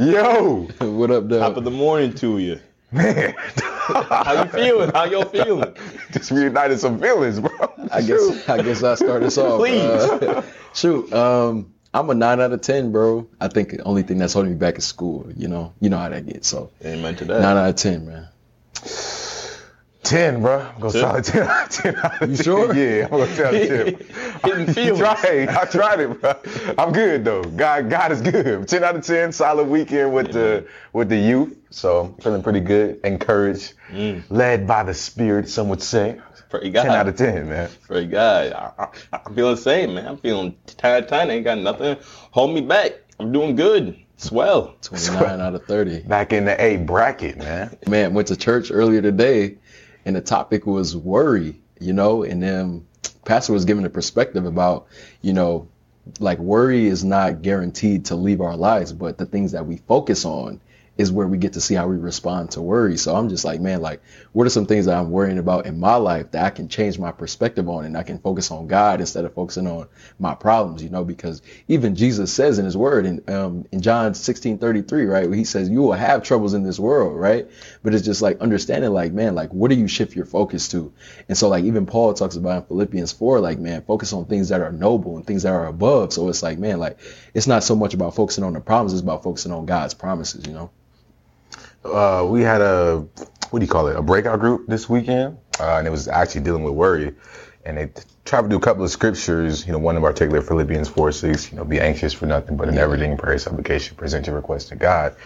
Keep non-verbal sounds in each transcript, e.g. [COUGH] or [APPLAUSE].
Yo, [LAUGHS] what up, Top of the morning to you. man, [LAUGHS] How you feeling? How you feeling? [LAUGHS] just reunited some feelings, bro. I guess I guess I'll start us off. Please. Uh, shoot, um, I'm a nine out of ten, bro. I think the only thing that's holding me back is school. You know, you know how that gets. So Amen to nine out of ten, man. Ten, bro. I'm gonna Ten? solid ten. out of 10 out of You 10. sure? Yeah, I'm gonna tell [LAUGHS] you. Getting I feelings. tried. I tried it, bro. I'm good though. God, God is good. [LAUGHS] Ten out of ten. Solid weekend with the with the youth. So I'm feeling pretty good. Encouraged, mm. led by the Spirit. Some would say. Pray God. Ten out of ten, man. Pray God. I, I, I'm feeling the same, man. I'm feeling 10 out of 10. Ain't got nothing hold me back. I'm doing good. Swell. Twenty nine out of thirty. Back in the A bracket, man. Man, went to church earlier today, and the topic was worry. You know, and then pastor was giving a perspective about, you know, like worry is not guaranteed to leave our lives, but the things that we focus on is where we get to see how we respond to worry. So I'm just like, man, like, what are some things that I'm worrying about in my life that I can change my perspective on and I can focus on God instead of focusing on my problems, you know, because even Jesus says in his word in, um, in John 16, 33, right, where he says, you will have troubles in this world, right? But it's just like understanding, like, man, like, what do you shift your focus to? And so, like, even Paul talks about in Philippians 4, like, man, focus on things that are noble and things that are above. So it's like, man, like, it's not so much about focusing on the problems, it's about focusing on God's promises, you know? Uh, we had a what do you call it? A breakout group this weekend uh, and it was actually dealing with worry. And they tried to do a couple of scriptures you know one in particular philippians 4 6 you know be anxious for nothing but in everything prayer supplication present your request to god.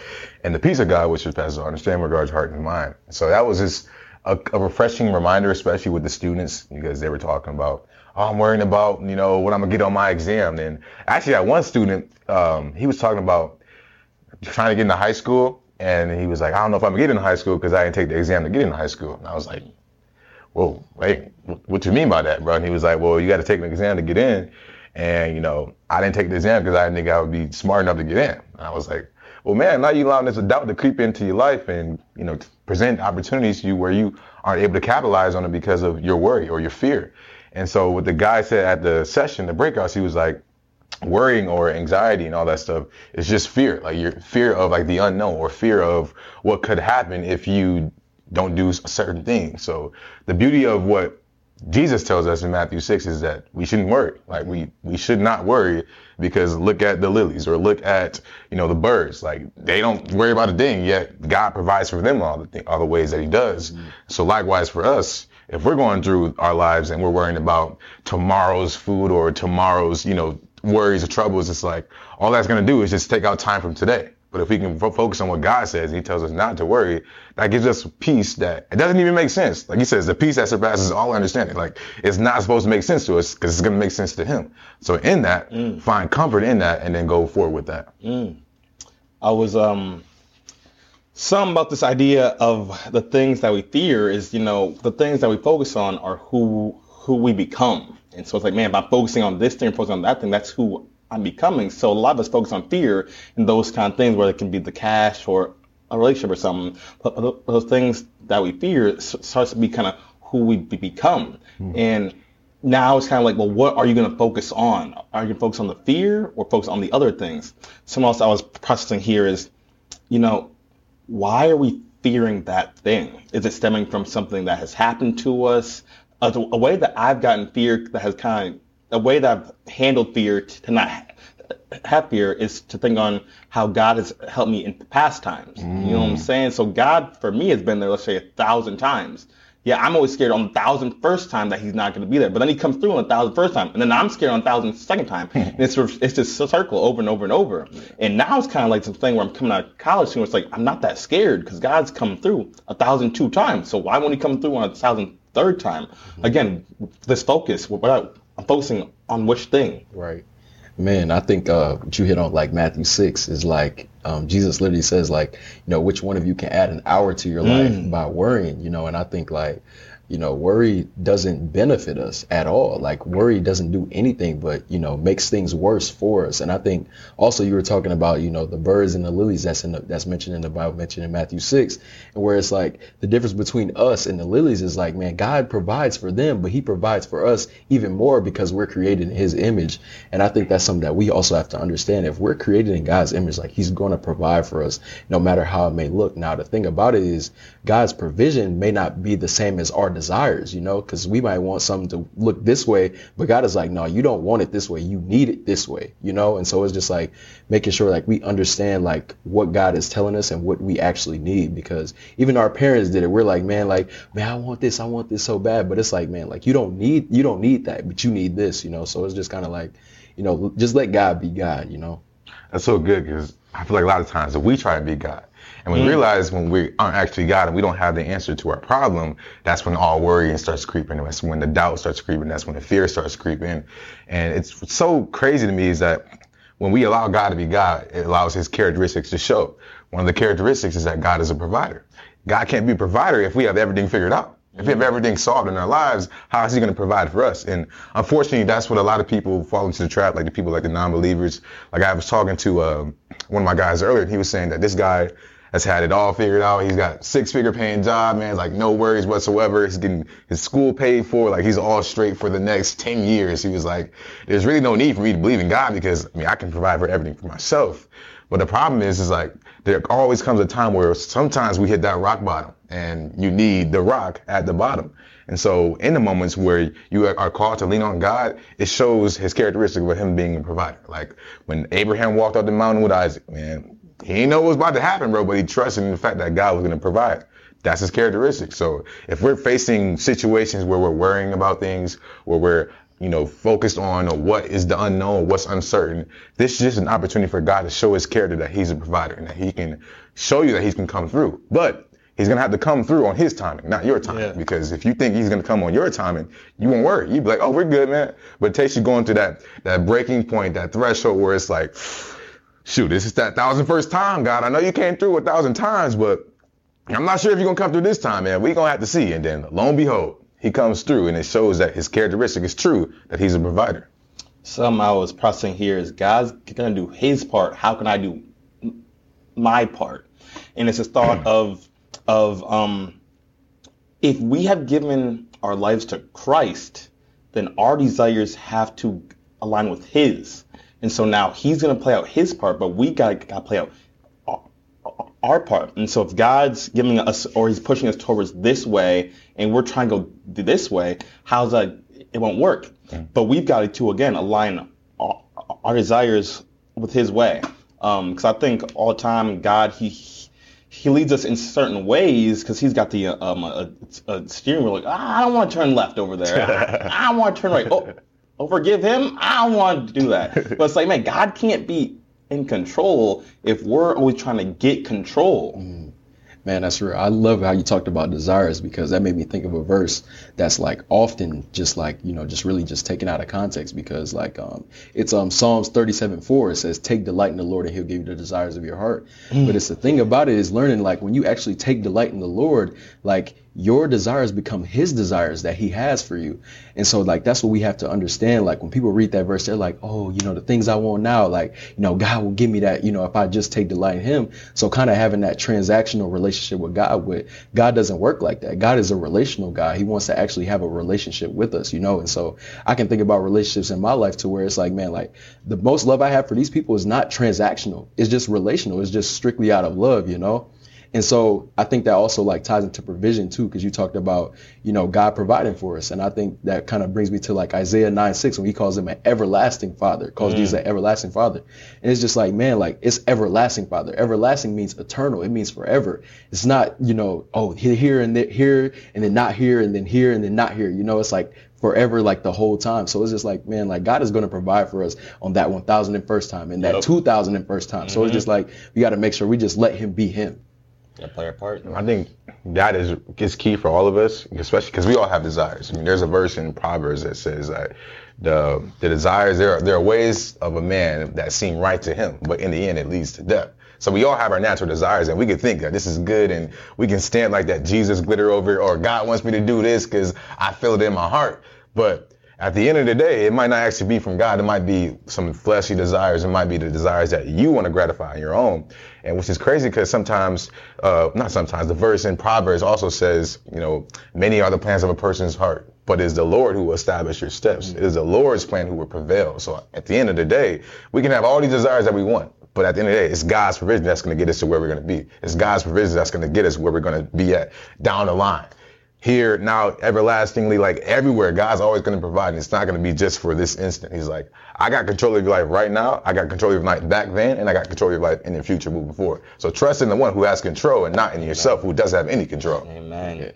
And the peace of god which surpasses all understanding regards heart and mind. So that was just a, a refreshing reminder especially with the students. Because they were talking about oh, i'm worrying about you know what i'm gonna get on my exam. And actually that one student um, he was talking about trying to get into high school, and he was like, I don't know if I'm gonna get into high school because I didn't take the exam to get into high school. And I was like, Whoa, wait, wh- what you mean by that, bro? And he was like, Well, you got to take an exam to get in, and you know, I didn't take the exam because I didn't think I would be smart enough to get in. And I was like, Well, man, now you're allowing this doubt to creep into your life and you know present opportunities to you where you aren't able to capitalize on it because of your worry or your fear. And so, what the guy said at the session, the breakouts, he was like worrying or anxiety and all that stuff is just fear. Like your fear of like the unknown or fear of what could happen if you don't do a certain thing so the beauty of what jesus tells us in matthew 6 is that we shouldn't worry. Like we we should not worry because look at the lilies or look at you know the birds. Like they don't worry about a thing yet god provides for them all the th- all the ways that he does. Mm-hmm. So likewise for us if we're going through our lives and we're worrying about tomorrow's food or tomorrow's you know worries or troubles, it's like all that's going to do is just take out time from today. But if we can fo- focus on what God says, He tells us not to worry, that gives us peace that it doesn't even make sense. Like He says, the peace that surpasses all understanding. Like it's not supposed to make sense to us because it's going to make sense to Him. So in that, find comfort in that, and then go forward with that. I was um some about this idea of the things that we fear is you know the things that we focus on are who who we become and so it's like man by focusing on this thing focusing on that thing that's who i'm becoming so a lot of us focus on fear and those kind of things where it can be the cash or a relationship or something but those things that we fear starts to be kind of who we be- become hmm. and now it's kind of like, well, what are you going to focus on? Are you going to focus on the fear or focus on the other things? Something else I was processing here is, you know, why are we fearing that thing? Is it stemming from something that has happened to us? A, a way that I've gotten fear that has kind of, a way that I've handled fear to, to not have fear is to think on how God has helped me in past times. You know what I'm mm. saying? So God, for me, has been there, let's say, a thousand times. Yeah, I'm always scared on the thousand first time that he's not going to be there, but then he comes through on the thousand first time, and then I'm scared on the thousand second time. [LAUGHS] and it's it's just a circle over and over and over. And now it's kind of like this thing where I'm coming out of college soon. It's like I'm not that scared because God's come through a thousand two times. So why won't he come through on a thousand third time? Mm-hmm. Again, this focus. What I'm focusing on which thing. Right. Man, I think uh, what you hit on like Matthew six is like um, Jesus literally says like you know which one of you can add an hour to your life by worrying you know? And I think like you know, worry doesn't benefit us at all. Like worry doesn't do anything but, you know, makes things worse for us. And I think also you were talking about, you know, the birds and the lilies that's in the, that's mentioned in the Bible, mentioned in Matthew 6, and where it's like the difference between us and the lilies is like, man, God provides for them, but he provides for us even more because we're created in his image. And I think that's something that we also have to understand. If we're created in God's image, like he's going to provide for us no matter how it may look. Now, the thing about it is God's provision may not be the same as our desires, you know, because we might want something to look this way, but God is like, no, you don't want it this way. You need it this way, you know? And so it's just like making sure like we understand like what God is telling us and what we actually need because even our parents did it. We're like, man, like, man, I want this. I want this so bad. But it's like, man, like you don't need, you don't need that, but you need this, you know? So it's just kind of like, you know, just let God be God, you know? That's so good because I feel like a lot of times if we try to be God, and we mm. realize when we aren't actually God and we don't have the answer to our problem, that's when all worrying starts creeping. That's when the doubt starts creeping. That's when the fear starts creeping. And it's so crazy to me is that when we allow God to be God, it allows his characteristics to show. One of the characteristics is that God is a provider. God can't be a provider if we have everything figured out. If we have everything solved in our lives, how is he going to provide for us? And unfortunately, that's what a lot of people fall into the trap, like the people like the non-believers. Like I was talking to uh, one of my guys earlier, and he was saying that this guy has had it all figured out. He's got six figure paying job, man. Like no worries whatsoever. He's getting his school paid for. Like he's all straight for the next 10 years. He was like, there's really no need for me to believe in God because I mean, I can provide for everything for myself. But the problem is, is like there always comes a time where sometimes we hit that rock bottom and you need the rock at the bottom. And so in the moments where you are called to lean on God, it shows his characteristic of him being a provider. Like when Abraham walked up the mountain with Isaac, man, he didn't know what was about to happen, bro, but he trusted in the fact that God was going to provide. That's his characteristic. So if we're facing situations where we're worrying about things, where we're, you know, focused on what is the unknown, what's uncertain, this is just an opportunity for God to show his character that he's a provider and that he can show you that he can come through. But he's going to have to come through on his timing, not your timing. Yeah. Because if you think he's going to come on your timing, you won't worry. You'd be like, oh, we're good, man. But it takes you going to that, that breaking point, that threshold where it's like, shoot, this is that thousand first time, God. I know you came through a thousand times, but I'm not sure if you're gonna come through this time, man. We're gonna have to see. And then lo and behold, he comes through and it shows that his characteristic is true, that he's a provider. Something I was pressing here is God's gonna do his part. How can I do my part? And it's a thought [CLEARS THROAT] of of um if we have given our lives to Christ, then our desires have to align with his. And so now he's going to play out his part, but we got to play out our part. And so if God's giving us or he's pushing us towards this way and we're trying to go this way, how's that? It won't work. Mm. But we've got to, again, align our, our desires with his way. Because um, I think all the time God, he, he leads us in certain ways because he's got the um, a, a steering wheel. Like, ah, I don't want to turn left over there. [LAUGHS] I, I want to turn right. Oh, oh, forgive him. I don't want to do that. [LAUGHS] but it's like, man, God can't be in control if we're always trying to get control. Mm. Man, that's real. I love how you talked about desires because that made me think of a verse that's like often just like, you know, just really just taken out of context because like um it's um Psalms 37 4. It says, Take delight in the Lord and he'll give you the desires of your heart. Mm. But it's the thing about it is learning like when you actually take delight in the Lord, like your desires become his desires that he has for you. And so like that's what we have to understand. Like when people read that verse, they're like, oh, you know, the things I want now, like, you know, God will give me that, you know, if I just take delight in him. So kind of having that transactional relationship with God with God doesn't work like that. God is a relational God. He wants to actually have a relationship with us, you know? And so I can think about relationships in my life to where it's like, man, like the most love I have for these people is not transactional. It's just relational. It's just strictly out of love, you know? And so I think that also like ties into provision too, because you talked about, you know, God providing for us. And I think that kind of brings me to like Isaiah 9, 6, when he calls him an everlasting father, calls mm. Jesus an everlasting father. And it's just like, man, like it's everlasting father. Everlasting means eternal. It means forever. It's not, you know, oh, here and there, here and then not here and then here and then not here. You know, it's like forever like the whole time. So it's just like, man, like God is going to provide for us on that 1001st time and that yep. 2001st time. Mm-hmm. So it's mm-hmm. just like, we got to make sure we just let him be him yeah, play our part. I think that is is key for all of us, especially because we all have desires. I mean, there's a verse in Proverbs that says that the the desires there are, there are ways of a man that seem right to him, but in the end it leads to death. So we all have our natural desires, and we can think that this is good, and we can stand like that Jesus glitter over, or God wants me to do this because I feel it in my heart. But at the end of the day, it might not actually be from God. It might be some fleshy desires. It might be the desires that you want to gratify on your own. And which is crazy because sometimes, uh, not sometimes, the verse in Proverbs also says, you know, many are the plans of a person's heart, but it is the Lord who will establish your steps. It is the Lord's plan who will prevail. So at the end of the day, we can have all these desires that we want. But at the end of the day, it's God's provision that's going to get us to where we're going to be. It's God's provision that's going to get us where we're going to be at down the line here now everlastingly like everywhere god's always going to provide and it's not going to be just for this instant he's like i got control of your life right now i got control of your life back then and i got control of your life in the future moving forward so trust in the one who has control and not in yourself who doesn't have any control Amen.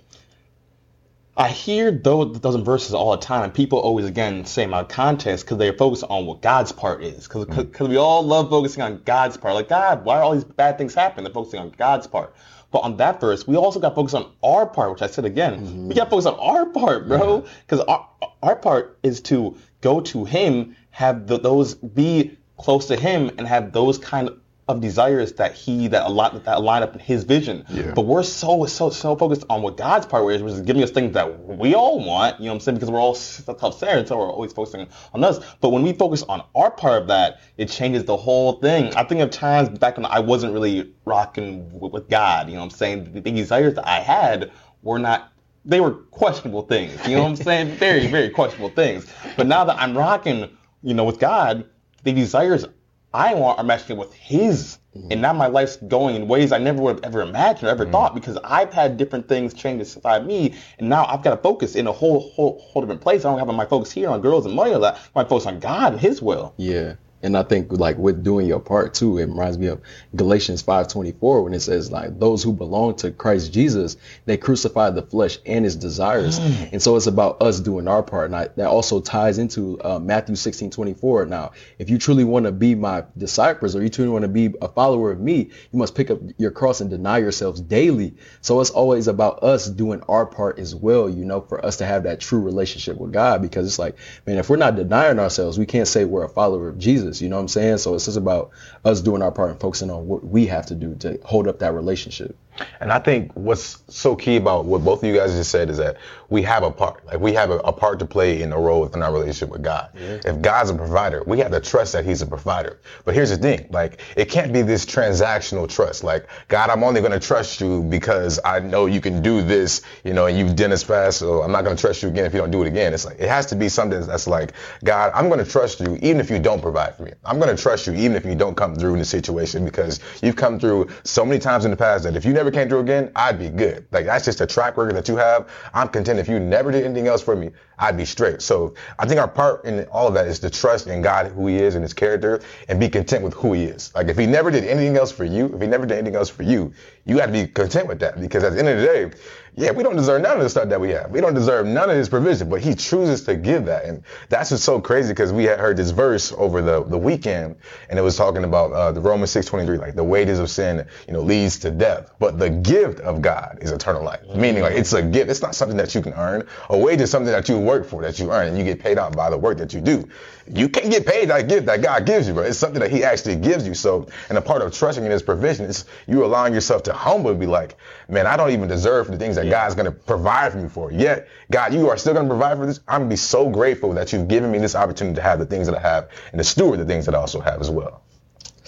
I hear those, those verses all the time, and people always again say my context because they're focused on what God's part is. Because Mm. we all love focusing on God's part. Like God, why are all these bad things happening? They're focusing on God's part. But on that verse, we also got to focus on our part, which I said again. We mm-hmm. got to focus on our part, bro. Because our our part is to go to Him, have the, those be close to Him, and have those kind of desires that He that a lot that line up in His vision. Yeah. But we're so so so focused on what God's part is, which is giving us things that we all want. You know what I'm saying? Because we're all self-centered, so we're always focusing on us. But when we focus on our part of that, it changes the whole thing. I think of times back when I wasn't really rocking with, with God. You know what I'm saying? The, the desires that I had were not. They were questionable things. You know what I'm saying? [LAUGHS] very very questionable things. But now that I'm rocking, you know, with God, the desires I want are matching with His. And mm-hmm. now my life's going in ways I never would have ever imagined or ever mm-hmm. thought because I've had different things change inside me, and now I've got to focus in a whole whole whole different place. I don't have my focus here on girls and money or that. My focus on God and His will. Yeah. And I think like with doing your part too, it reminds me of Galatians 5:24 when it says like those who belong to Christ Jesus, they crucify the flesh and its desires. And so it's about us doing our part. And I, that also ties into uh, Matthew 16:24. Now, if you truly want to be my disciples or you truly want to be a follower of me, you must pick up your cross and deny yourselves daily. So it's always about us doing our part as well, you know, for us to have that true relationship with God because it's like, man, if we're not denying ourselves, we can't say we're a follower of Jesus. You know what I'm saying? So it's just about us doing our part and focusing on what we have to do to hold up that relationship. And I think what's so key about what both of you guys just said is that we have a part. Like we have a, a part to play in the role within our relationship with God. If God's a provider, we have to trust that He's a provider. But here's the thing: like it can't be this transactional trust. Like God, I'm only going to trust you because I know you can do this, you know, and you've done this fast, so I'm not going to trust you again if you don't do it again. It's like it has to be something that's like, God, I'm going to trust you even if you don't provide for me. I'm going to trust you even if you don't come through in the situation because you've come through so many times in the past that if you never came through again, I'd be good. Like that's just a track record that you have. I'm content if you never did anything else for me, I'd be straight. So I think our part in all of that is to trust in God, who He is and His character, and be content with who He is. Like if He never did anything else for you, if He never did anything else for you, you got to be content with that because at the end of the day, yeah, we don't deserve none of the stuff that we have. We don't deserve none of His provision, but He chooses to give that, and that's what's so crazy because we had heard this verse over the the weekend, and it was talking about uh, the Romans six twenty three, like the wages of sin, you know, leads to death, but the gift of God is eternal life. Meaning, like it's a gift. It's not something that you can earn. A wage is something that you work for, that you earn, and you get paid out by the work that you do. You can't get paid that gift that God gives you, bro. It's something that He actually gives you. So, and a part of trusting in His provision is you allowing yourself to humble and be like, man, I don't even deserve the things that God's going to provide for me for. Yet, God, you are still going to provide for this. I'm going to be so grateful that you've given me this opportunity to have the things that I have and to steward the things that I also have as well.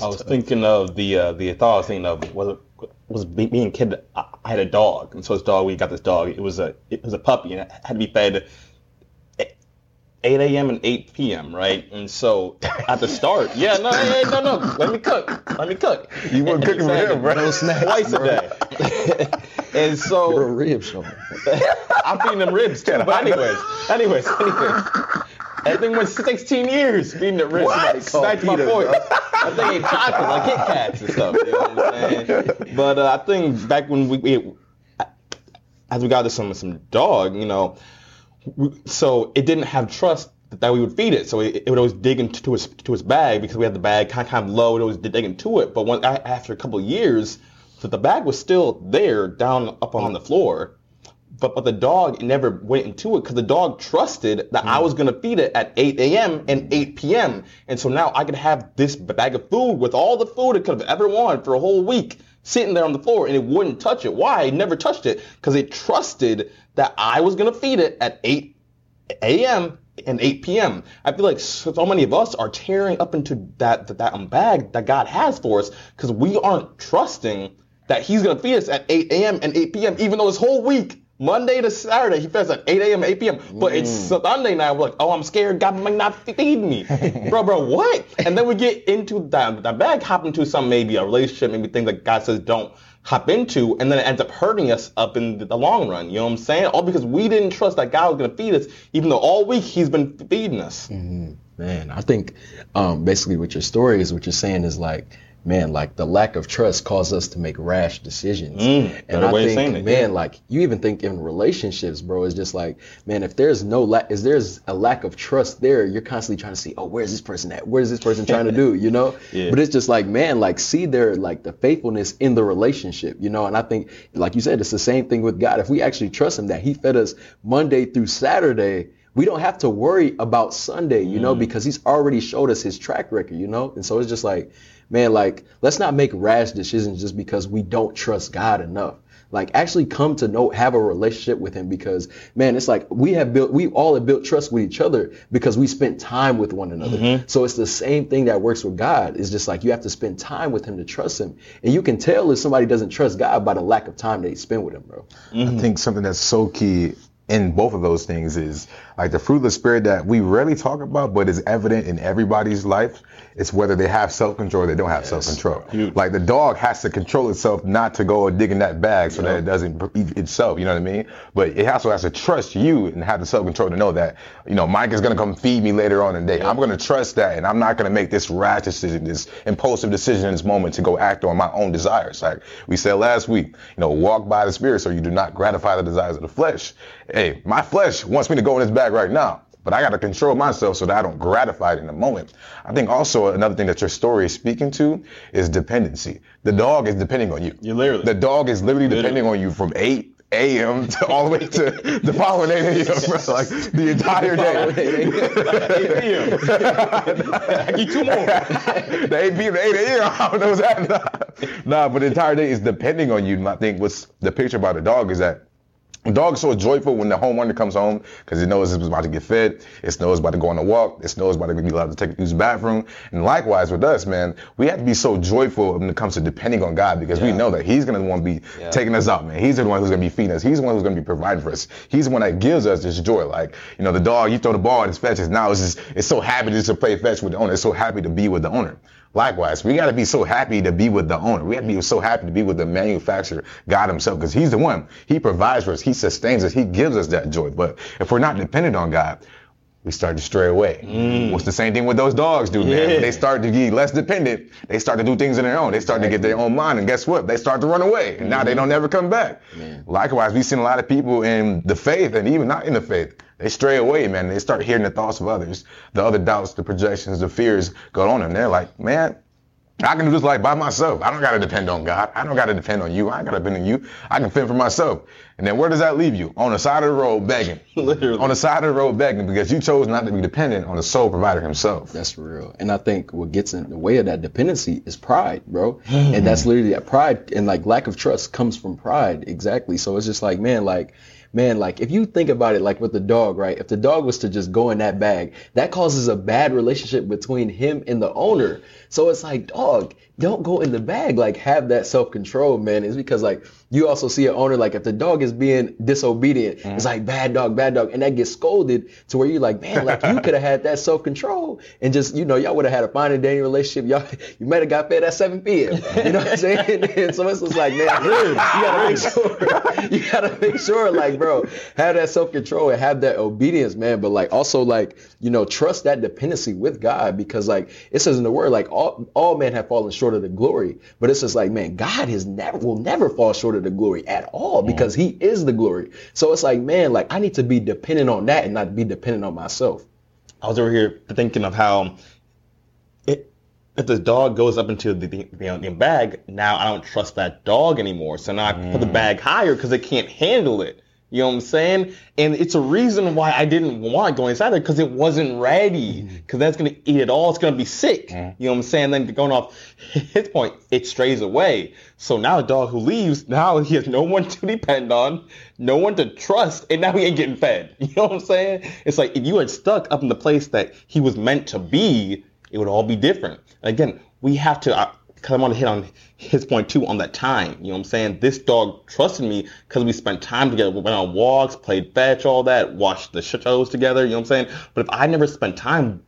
I was thinking of the uh, the was thinking of was was be- being a kid. I had a dog, and so this dog we got this dog. It was a it was a puppy, and it had to be fed. 8 a.m. and 8 p.m. Right, and so at the start, [LAUGHS] yeah, no, hey, no, no, let me cook, let me cook. You weren't cooking for him, bro. No snacks, [LAUGHS] twice a day. [LAUGHS] and so rib show. [LAUGHS] I'm feeding them ribs too. But anyways, anyways, anyways. That thing went 16 years feeding the ribs. What? That's my point. That thing ate chocolates like Kit Kats and stuff. You know what I'm saying? But uh, I think back when we, we as we got to some some dog, you know, we, so it didn't have trust that we would feed it. So it, it would always dig into its to its bag because we had the bag kind of, kind of low. It always dig into it. But when, after a couple years, so the bag was still there, down up on the floor. but but the dog never went into it because the dog trusted that I was gonna feed it at 8 a.m. and 8 p.m. And so now I could have this bag of food with all the food it could have ever wanted for a whole week sitting there on the floor and it wouldn't touch it. Why? It never touched it because it trusted that I was gonna feed it at 8 a.m. and 8 p.m. I feel like so so many of us are tearing up into that that, that um, bag that God has for us because we aren't trusting that He's gonna feed us at 8 a.m. and 8 p.m. Even though this whole week. Monday to Saturday, he feeds at 8 a.m. 8 p.m. But it's Sunday night. We're like, oh, I'm scared. God might not feed me, [LAUGHS] bro, bro. What? And then we get into that that bag, hop into some maybe a relationship, maybe things that God says don't hop into, and then it ends up hurting us up in the long run. You know what I'm saying? All because we didn't trust that God was gonna feed us, even though all week He's been feeding us. Man, I think um, basically what your story is, what you're saying is like, man, like the lack of trust caused us to make rash decisions. Mm, and I think, saying it, man, yeah. like you even think in relationships, bro, it's just like, man, if there's no lack, is there's a lack of trust there, you're constantly trying to see, oh, where's this person at? Where's this person trying to do? [LAUGHS] You know? Yeah. But it's just like, man, like see their like the faithfulness in the relationship, you know? And I think, like you said, it's the same thing with God. If we actually trust Him that He fed us Monday through Saturday. We don't have to worry about Sunday, you Mm. know, because he's already showed us his track record, you know? And so it's just like, man, like, let's not make rash decisions just because we don't trust God enough. Like, actually come to know, have a relationship with him because, man, it's like we have built, we all have built trust with each other because we spent time with one another. Mm-hmm. So it's the same thing that works with God. It's just like you have to spend time with him to trust him. And you can tell if somebody doesn't trust God by the lack of time they spend with him, bro. Mm-hmm. I think something that's so key in both of those things is like the fruit of the spirit that we rarely talk about, but is evident in everybody's life. It's whether they have self-control or they don't have self-control. Like the dog has to control itself not to go dig in that bag so that it doesn't eat itself. You know what I mean? But it also has to trust you and have the self-control to know that, you know, Mike is going to come feed me later on in the day. I'm going to trust that and I'm not going to make this rash decision, this impulsive decision in this moment to go act on my own desires. Like we said last week, you know, walk by the spirit so you do not gratify the desires of the flesh. Hey, my flesh wants me to go in this bag right now. But I got to control myself so that I don't gratify it in the moment. I think also another thing that your story is speaking to is dependency. The dog is depending on you. You literally. The dog is literally depending on you from 8 a.m. to all the way to [LAUGHS] the following 8 a.m. bro. Like the entire day. 8 p.m. [LAUGHS] I get two more. the 8 p.m. to 8 a.m. I don't know what's happening. [LAUGHS] Nah, but the entire day is depending on you. And I think what's the picture about a dog is that a dog is so joyful when the homeowner comes home because it knows it's about to get fed. It knows it's about to go on a walk. It knows it's about to be allowed to take use the bathroom. And likewise with us, man, we have to be so joyful when it comes to depending on God because we know that He's going to want to be taking us out, man. He's the one who's going to be feeding us. He's the one who's going to be providing for us. He's the one that gives us this joy. Like, you know, the dog, you throw the ball and it fetches. Now it's just, it's so happy just to play fetch with the owner. It's so happy to be with the owner. Likewise, we got to be so happy to be with the owner. We got to be so happy to be with the manufacturer, God Himself, because He's the one. He provides for us. He sustains us. He gives us that joy. But if we're not dependent on God, we start to stray away. Mm. What's the same thing with those dogs do, man? Yeah. When they start to get less dependent, they start to do things on their own. They start to get their own mind, and guess what? They start to run away, and now they mm-hmm. don't ever come back. Likewise, we've seen a lot of people in the faith, and even not in the faith, they stray away, man. They start hearing the thoughts of others, the other doubts, the projections, the fears go on, and they're like, man, I can do this like by myself. I don't gotta depend on God. I don't gotta depend on you. I gotta depend on you. I can fend for myself. And then where does that leave you? On the side of the road begging. [LAUGHS] Literally. On the side of the road begging because you chose not to be dependent on the sole provider himself. That's real. And I think what gets in the way of that dependency is pride, bro. [SIGHS] and that's literally that pride and like lack of trust comes from pride. Exactly. So it's just like, man, like, man, like if you think about it, like with the dog, right? If the dog was to just go in that bag, that causes a bad relationship between him and the owner. So it's like, dog, don't go in the bag. Like have that self control, man. It's because like you also see an owner like if the dog is being disobedient, mm. it's like bad dog, bad dog, and that gets scolded to where you're like, man, like you [LAUGHS] could have had that self control and just you know y'all would have had a fine and dandy relationship. Y'all [LAUGHS] you might have got fed at 7 p.m. You know what I'm saying? [LAUGHS] and so it's just like, man, you gotta make sure you gotta make sure like, bro, have that self control and have that obedience, man. But like also like you know trust that dependency with God because like it says in the word like all all men have fallen short of the glory, but it's just like man, God has never will never fall short of the glory at all because He is the glory. So it's like man, like I need to be dependent on that and not be dependent on myself. I was over here thinking of how it, if the dog goes up into the, the, the, the bag, now I don't trust that dog anymore. So now I put the mm. bag higher because it can't handle it. You know what I'm saying? And it's a reason why I didn't want going inside there because it wasn't ready. Mm-hmm. Because that's gonna eat it all. It's gonna be sick. Mm-hmm. You know what I'm saying? Then going off [LAUGHS] his point, it strays away. So now a dog who leaves, now he has no one to depend on, no one to trust, and now he ain't getting fed. [LAUGHS] You know what I'm saying? It's like if you had stuck up in the place that he was meant to be, it would all be different. Again, we have to. Uh, Uh, Cause I want to hit on his point too on that time. You know what I'm saying? This dog trusted me because we spent time together. We went on walks, played fetch, all that, watched the shows together. You know what I'm saying? But if I never spent time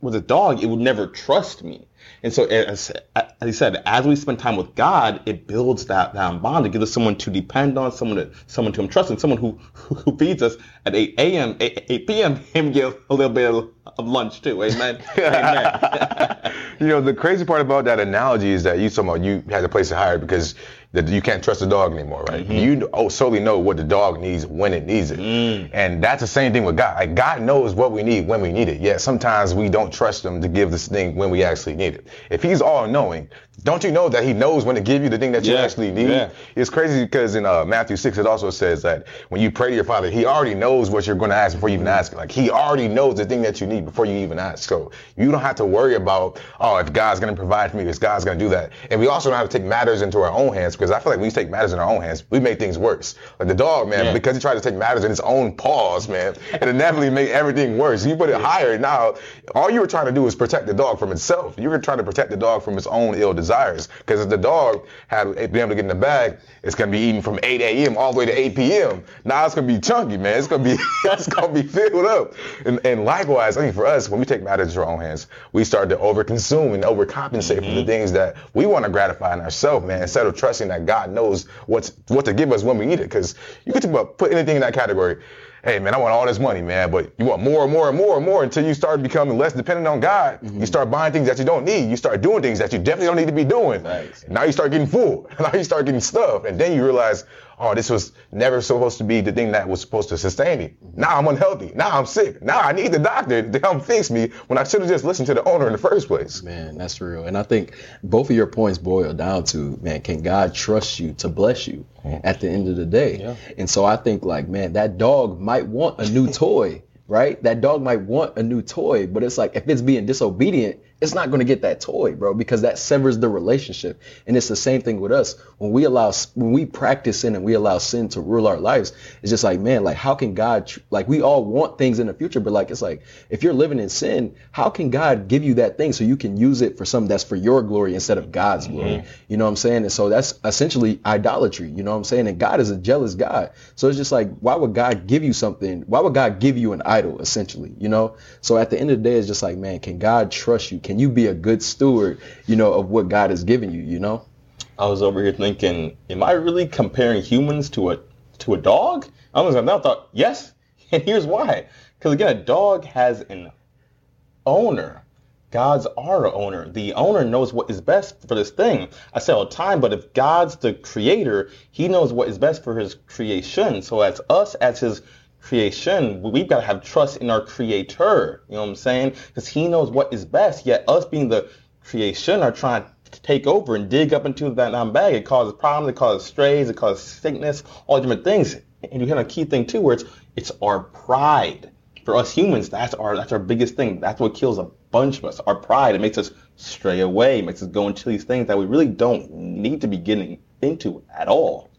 with a dog, it would never trust me. And so, as, as he said, as we spend time with God, it builds that, that bond. It gives us someone to depend on, someone to someone to trust, and someone who, [LAUGHS] who feeds us at 8 a.m., 8, 8 p.m. Him give a little bit of, lunch too. Amen. Amen. [LAUGHS] you know, the crazy part about that analogy is that you somehow you had a place to hire because that you can't trust the dog anymore, right? Mm-hmm. You oh, solely know what the dog needs when it needs it, Mm. and that's the same thing with God. Like God knows what we need when we need it. Yet sometimes we don't trust Him to give this thing when we actually need it. If He's all knowing, don't you know that He knows when to give you the thing that you Yeah, actually need? yeah. It's crazy because in uh, Matthew six it also says that when you pray to your Father, He already knows what you're going to ask before you even ask it. Like He already knows the thing that you need before you even ask. So you don't have to worry about oh if God's going to provide for me, if God's going to do that. And we also don't have to take matters into our own hands because I feel like when we take matters in our own hands, we make things worse. Like the dog, man, Yeah. because he tried to take matters in his own paws, man, it inevitably made everything worse. You put it higher now. All you were trying to do was protect the dog from itself. You were trying to protect the dog from its own ill desires. Because if the dog had been able to get in the bag, it's gonna be eating from 8 a.m. all the way to 8 p.m. Now it's gonna be chunky, man. It's gonna be [LAUGHS] it's gonna be filled up. And, and likewise, I mean, for us, when we take matters into our own hands, we start to overconsume and overcompensate for the mm-hmm. things that we want to gratify in ourselves, man. Instead of trusting that God knows what's what to give us when we need it. Because you could put anything in that category. Hey man, I want all this money, man, but you want more and more and more and more until you start becoming less dependent on God. You mm-hmm. start buying things that you don't need. You start doing things that you definitely don't need to be doing. And now you start getting full. [LAUGHS] Now you start getting stuff, and then you realize, oh, this was never supposed to be the thing that was supposed to sustain me. Mm-hmm. Now I'm unhealthy. Now I'm sick. Now I need the doctor to come fix me when I should have just listened to the owner in the first place. Man, that's real. And I think both of your points boil down to, man, can God trust you to bless you mm-hmm. at the end of the day? Yeah. And so I think like, man, that dog might want a new toy, right? That dog might want a new toy, but it's like if it's being disobedient, it's not going to get that toy, bro, because that severs the relationship. And it's the same thing with us. When we allow, when we practice sin and we allow sin to rule our lives, it's just like, man, like how can God, like we all want things in the future, but like it's like if you're living in sin, how can God give you that thing so you can use it for something that's for your glory instead of God's mm-hmm. glory? You know what I'm saying? And so that's essentially idolatry. You know what I'm saying? And God is a jealous God. So it's just like, why would God give you something? Why would God give you an idol, essentially? You know? So at the end of the day, it's just like, man, can God trust you? Can you be a good steward, you know, of what God has given you, you know? I was over here thinking, am I really comparing humans to a to a dog? I was now thought yes, [LAUGHS] and here's why. Because again, a dog has an owner. God's our owner. The owner knows what is best for this thing. I say all the time, but if God's the creator, he knows what is best for his creation. So as us, as his creation, we've got to have trust in our creator. You know what I'm saying? Because he knows what is best. Yet us being the creation are trying to take over and dig up into that bag. It causes problems. It causes strays. It causes sickness. All different things. And you hit on a key thing too, where it's it's our pride. For us humans, that's our that's our biggest thing. That's what kills a bunch of us. Our pride. It makes us stray away. It makes us go into these things that we really don't need to be getting into at all.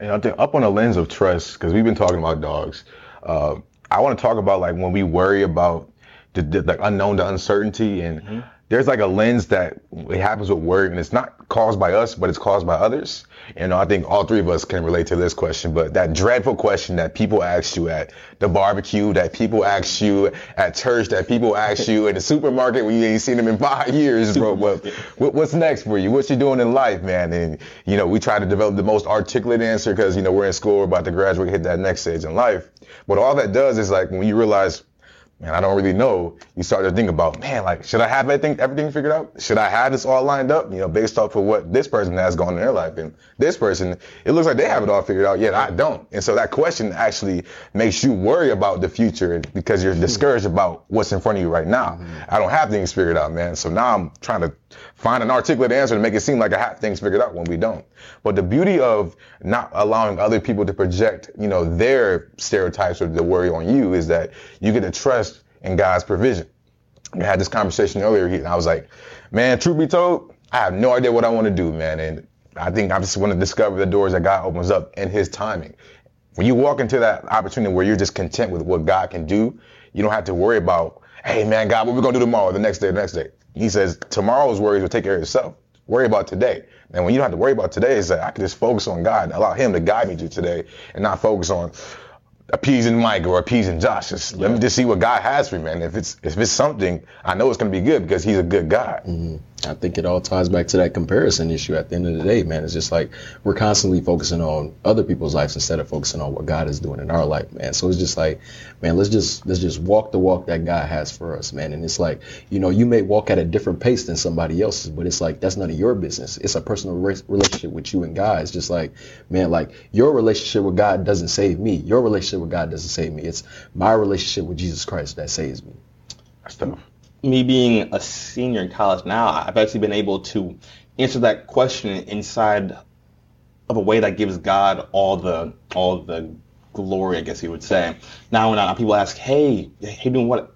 And I think up on the lens of trust, because we've been talking about dogs. Uh, I want to talk about like when we worry about the, the unknown, the uncertainty, and there's like a lens that it happens with worry, and it's not caused by us, but it's caused by others. And I think all three of us can relate to this question, but that dreadful question that people ask you at the barbecue, that people ask you at church, that people ask you in the supermarket when you ain't seen them in five years, bro. [LAUGHS] What, what's next for you? What you doing in life, man? And you know, we try to develop the most articulate answer because you know we're in school, we're about to graduate, hit that next stage in life. But all that does is like when you realize man, I don't really know. You start to think about, man, like, should I have everything, everything figured out? Should I have this all lined up? You know, based off of what this person has gone in their life, and this person, it looks like they have it all figured out, yet I don't. And so that question actually makes you worry about the future because you're discouraged about what's in front of you right now. Mm-hmm. I don't have things figured out, man. So now I'm trying to find an articulate answer to make it seem like I have things figured out when we don't. But the beauty of not allowing other people to project, you know, their stereotypes or the worry on you is that you get to trust in God's provision. We had this conversation earlier, and I was like, man, truth be told, I have no idea what I want to do, man. And I think I just want to discover the doors that God opens up in His timing. When you walk into that opportunity where you're just content with what God can do, you don't have to worry about, hey, man, God, what we to do tomorrow, the next day, the next day. He says, tomorrow's worries will take care of itself. Worry about today. And when you don't have to worry about today, is that I can just focus on God, and allow Him to guide me to today, and not focus on appeasing Mike or appeasing Josh. Just, Let me just see what God has for me, man. If it's if it's something, I know it's going to be good because He's a good God. Mm-hmm. I think it all ties back to that comparison issue at the end of the day, man. It's just like we're constantly focusing on other people's lives instead of focusing on what God is doing in our life, man. So it's just like, man, let's just let's just walk the walk that God has for us, man. And it's like, you know, you may walk at a different pace than somebody else's, but it's like that's none of your business. It's a personal re- relationship with you and God. It's just like, man, like your relationship with God doesn't save me. Your relationship with God doesn't save me. It's my relationship with Jesus Christ that saves me. That's tough me being a senior in college now, I've actually been able to answer that question inside of a way that gives God all the all the glory, I guess you would say. Now when uh, people ask, "Hey, hey, doing what?"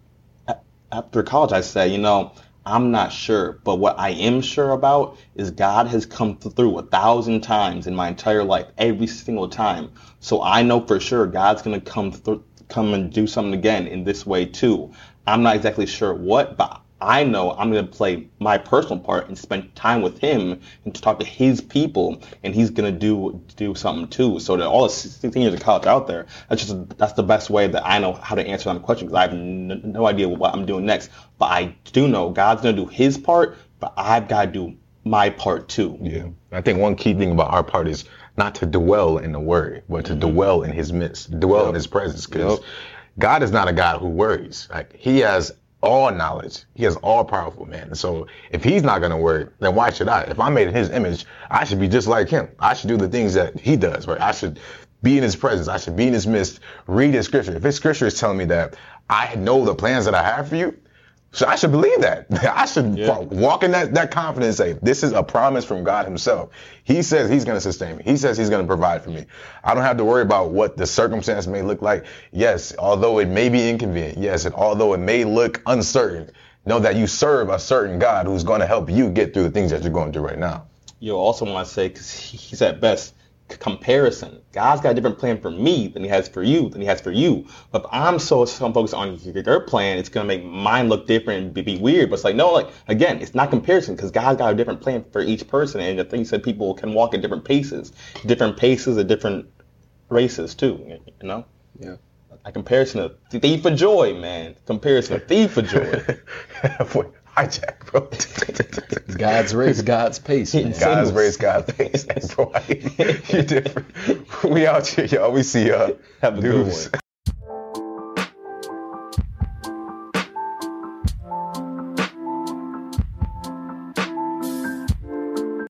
After college, I say, you know, I'm not sure, but what I am sure about is God has come through a thousand times in my entire life, every single time. So I know for sure God's gonna come through, come and do something again in this way too. I'm not exactly sure what, but I know I'm going to play my personal part and spend time with him and to talk to his people, and he's going to do do something too. So that all the 16 years of college out there, that's just that's the best way that I know how to answer that question because I have n- no idea what I'm doing next. But I do know God's going to do His part, but I've got to do my part too. Yeah, I think one key thing about our part is not to dwell in the worry, but to mm-hmm. dwell in His midst, dwell yep. in His presence, because. Yep God is not a God who worries. Like he has all knowledge. He has all powerful, man. so if he's not going to worry, then why should I? If I'm made in his image, I should be just like him. I should do the things that he does, right? I should be in his presence. I should be in his midst, read his scripture. If his scripture is telling me that I know the plans that I have for you, so I should believe that. [LAUGHS] I should yeah. walk in that, that confidence and say, this is a promise from God himself. He says he's going to sustain me. He says he's going to provide for me. I don't have to worry about what the circumstance may look like. Yes, although it may be inconvenient. Yes, and although it may look uncertain, know that you serve a certain God who's going to help you get through the things that you're going through right now. You also want to say, because he's at best, comparison. God's got a different plan for me than he has for you, than he has for you. But if I'm so, so focused on your plan, it's going to make mine look different and be, be, weird. But it's like, no, like, again, it's not comparison because God's got a different plan for each person. And the thing said people can walk at different paces, different paces at different races too, you know? Yeah. A comparison of thief for joy, man. Comparison of thief for joy. [LAUGHS] hijack, bro. God's race, God's pace. Man. God's race, God's pace. [LAUGHS] bro, you're different. We out here, y'all. We see y'all. Have a one.